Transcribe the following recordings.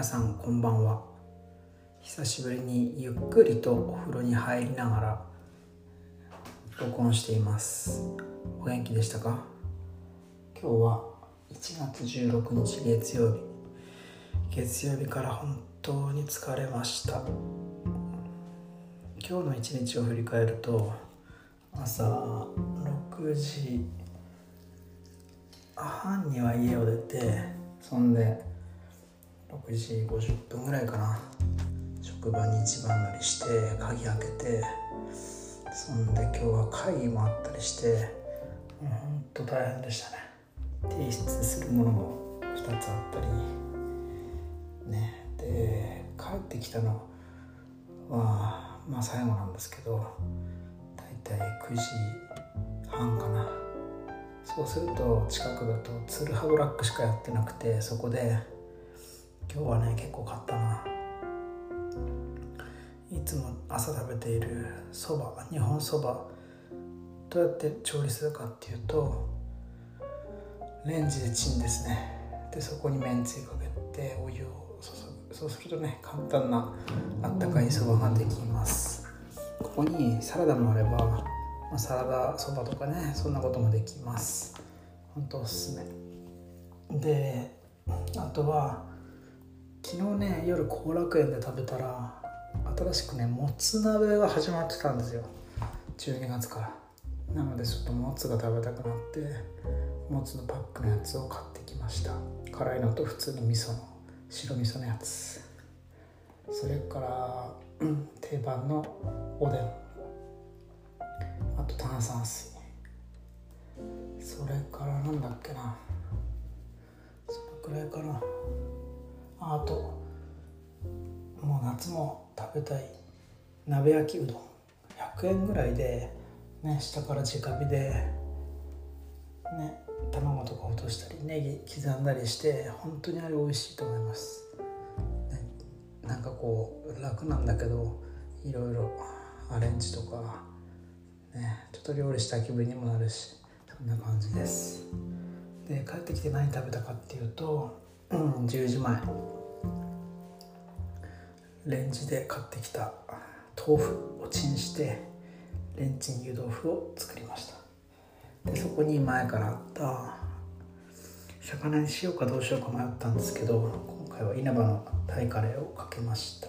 皆さんこんばんは。久しぶりにゆっくりとお風呂に入りながら録音しています。お元気でしたか？今日は1月16日月曜日。月曜日から本当に疲れました。今日の一日を振り返ると朝6時半には家を出てそんで6時50分ぐらいかな。職場に一番乗りして鍵開けてそんで今日は会議もあったりしてもうほんと大変でしたね。提出するものも2つあったりね。で帰ってきたのはまあ最後なんですけど大体9時半かな。そうすると近くだとツルハブラックしかやってなくてそこで今日はね結構買ったな。いつも朝食べているそば日本そば。どうやって調理するかっていうとレンジでチンですね。でそこにめんつゆかけてお湯を注ぐ。そうするとね簡単なあったかいそばができます。ここにサラダもあれば、ま、サラダそばとかねそんなこともできます。本当おすすめ。であとは昨日ね夜後楽園で食べたら新しくねもつ鍋が始まってたんですよ。12月から。なのでちょっともつが食べたくなってもつのパックのやつを買ってきました。辛いのと普通の味噌の白味噌のやつ。それから定番のおでん。あと炭酸水。それからなんだっけな。そのくらいかな。あともう夏も食べたい。鍋焼きうどん。100円ぐらいで、ね、下から直火で、ね、卵とか落としたりネギ刻んだりして本当にあれ美味しいと思います、ね、なんかこう楽なんだけどいろいろアレンジとか、ね、ちょっと料理した気分にもなるしそんな感じです。で帰ってきて何食べたかっていうと、うん、10時前。レンジで買ってきた豆腐をチンしてレンチン湯豆腐を作りました。でそこに前からあった魚にしようかどうしようか迷ったんですけど今回は稲葉のタイカレーをかけました。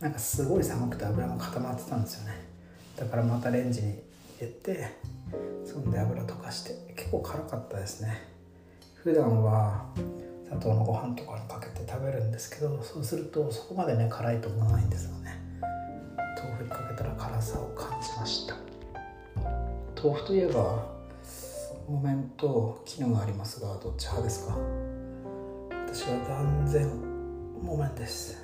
なんかすごい寒くて油が固まってたんですよね。だからまたレンジに入れてそんで油溶かして結構辛かったですね。普段は砂糖のご飯とかにかけて食べるんですけどそうするとそこまでね辛いと思わないんですよね。豆腐にかけたら辛さを感じました。豆腐といえば木綿と絹がありますがどっち派ですか。私は断然木綿です。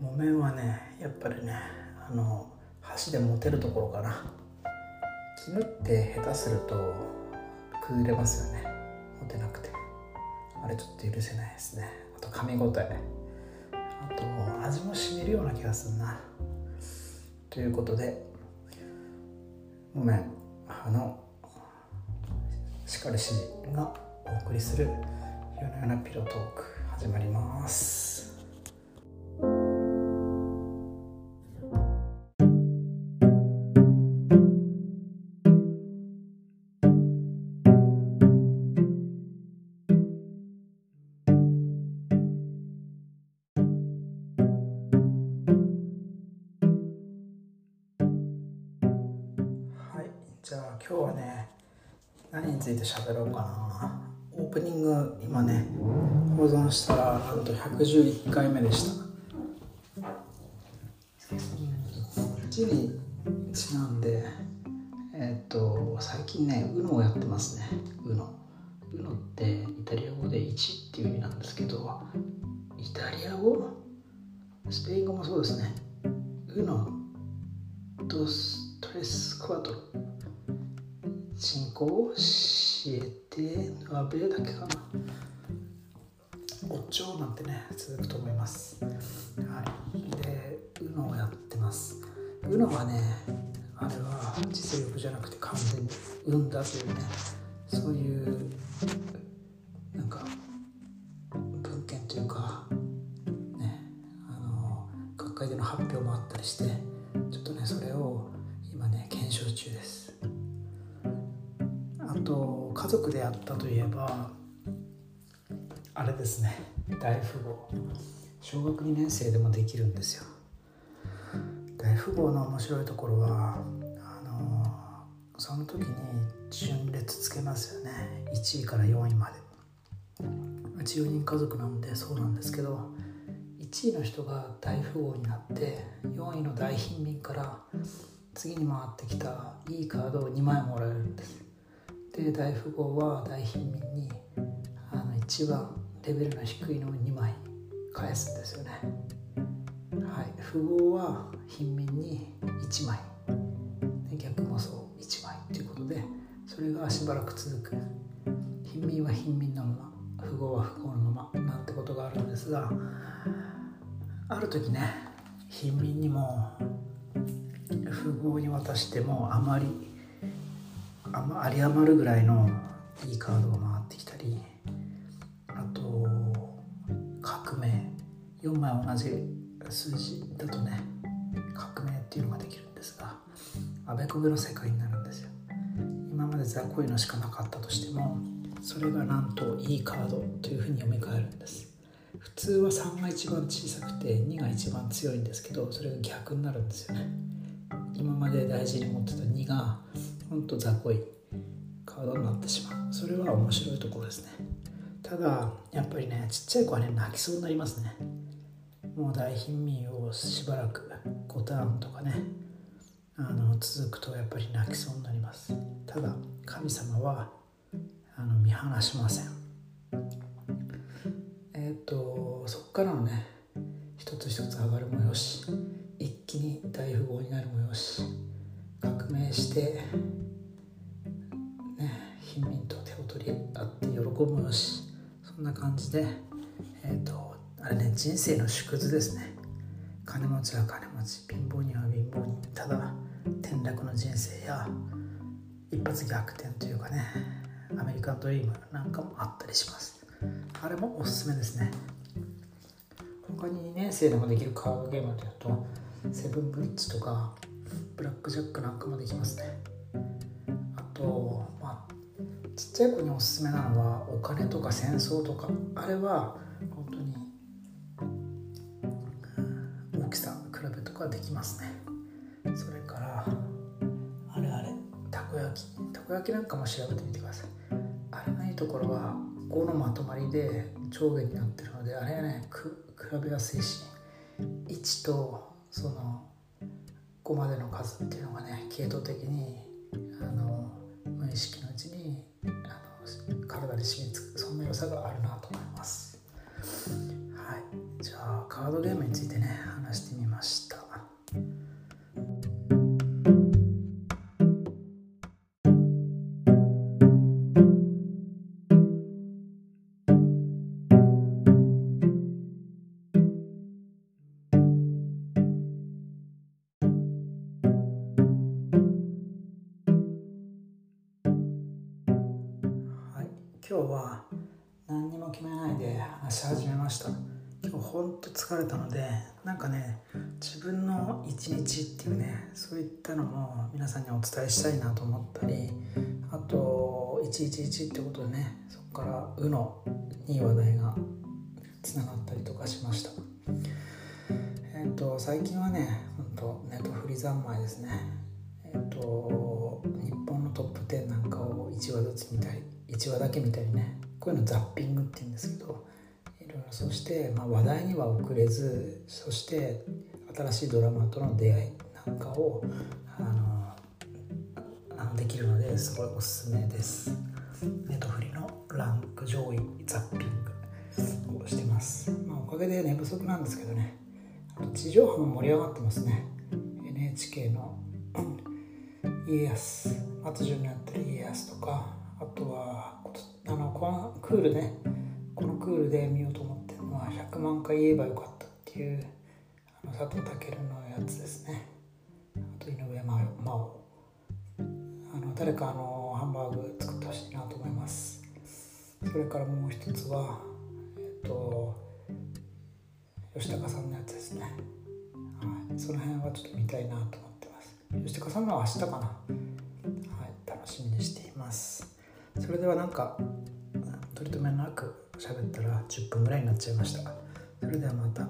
木綿はねやっぱりねあの箸で持てるところかな。絹って下手すると崩れますよね。持てなくて。あれちょっと許せないですね。あと噛み応えあと味もしみるような気がするな。ということでごめん。あのしかりしがお送りする夜な夜なピロトーク始まります。今日はね何について喋ろうかな。オープニング今ね保存したらなんと111回目でした。字にちなんでえっ、と最近ね UNO をやってますね。UNO UNO ってイタリア語で1っていう意味なんですけどイタリア語？スペイン語もそうですね。UNO ドストレスクワトロ。進行を教えてアベレだけかな。お蝶なんてね続くと思います。はい。でうのをやってます。うのはねあれは実力じゃなくて完全に運だというねそういうなんか文献というかねあの学会での発表もあったりしてちょっとねそれを今ね検証中です。家族でやったといえばあれですね大富豪。小学2年生でもできるんですよ。大富豪の面白いところはあのその時に順列つけますよね。1位から4位まで。うち4人家族なのでそうなんですけど1位の人が大富豪になって4位の大貧民から次に回ってきたいいカードを2枚もらえるんです。で大富豪は大貧民にあの一番レベルの低いのを2枚返すんですよね。はい。富豪は貧民に1枚。で逆もそう1枚ということでそれがしばらく続く。貧民は貧民のまま富豪は富豪のままなんてことがあるんですがある時ね貧民にも富豪に渡してもあまりあり余るぐらいのいいカードが回ってきたりあと革命。4枚同じ数字だとね革命っていうのができるんですがあべこべの世界になるんですよ。今まで雑魚いのしかなかったとしてもそれがなんといいカードというふうに読み替えるんです。普通は3が一番小さくて2が一番強いんですけどそれが逆になるんですよね。今まで大事に持ってた2がほんと雑魚いカードになってしまう。それは面白いところですね。ただやっぱりねちっちゃい子はね泣きそうになりますね。もう大貧民をしばらく5ターンとかねあの続くとやっぱり泣きそうになります。ただ神様はあの見放しません。えっ、ー、とそこからのね一つ一つ上がるもよし一気に大富豪になるもよし革命してね貧民と手を取り合って喜ぶよしそんな感じでえっ、ー、とあれね人生の縮図ですね。金持ちは金持ち貧乏には貧乏にただ転落の人生や一発逆転というかねアメリカンドリームなんかもあったりします。あれもおすすめですね。他に2年生でもできるカードゲームというとセブンブリッジとかブラックジャックなんかもできますね。あとまあちっちゃい子におすすめなのはお金とか戦争とか。あれは本当に大きさ比べとかできますね。それからあれあれ。たこ焼き。たこ焼きなんかも調べてみてください。あれのいいところは5のまとまりで上下になってるのであれはね比べやすいし1とそのこまでの数っていうのがね系統的にあの無意識のうちにあの体に染みつくそんな良さがあるなと思います。はい。じゃあカードゲームについてね話してみました。何にも決めないで話し始めました。今日ほんと疲れたのでなんかね自分の一日っていうねそういったのも皆さんにお伝えしたいなと思ったりあと111ってことでねそこから「う」のいい話題がつながったりとかしました。えっ、ー、と最近はねほんとネットフリ三昧ですね。えっ、ー、と日本のトップ10なんかを1話ずつ見たり1話だけ見たりねこういうのザッピングって言うんですけどいろいろそして、まあ、話題には遅れずそして新しいドラマとの出会いなんかをあのあのできるのですごいおすすめです。ネットフリのランク上位ザッピングをしてます、まあ、おかげで寝不足なんですけどね。あと地上波も盛り上がってますね。NHK の家康松潤のやってる家康とかあとはあのこのクールねこのクールで見ようと思ってるのは100万回言えばよかったっていうあの佐藤健のやつですね。あと井上真央。あの誰かあのハンバーグ作ってほしいなと思います。それからもう一つはえっと吉高さんのやつですね、はい、その辺はちょっと見たいなと思ってます。吉高さんのは明日かな。はい。楽しみにしています。それではなんか取り留めなく喋ったら10分ぐらいになっちゃいました。それではまた。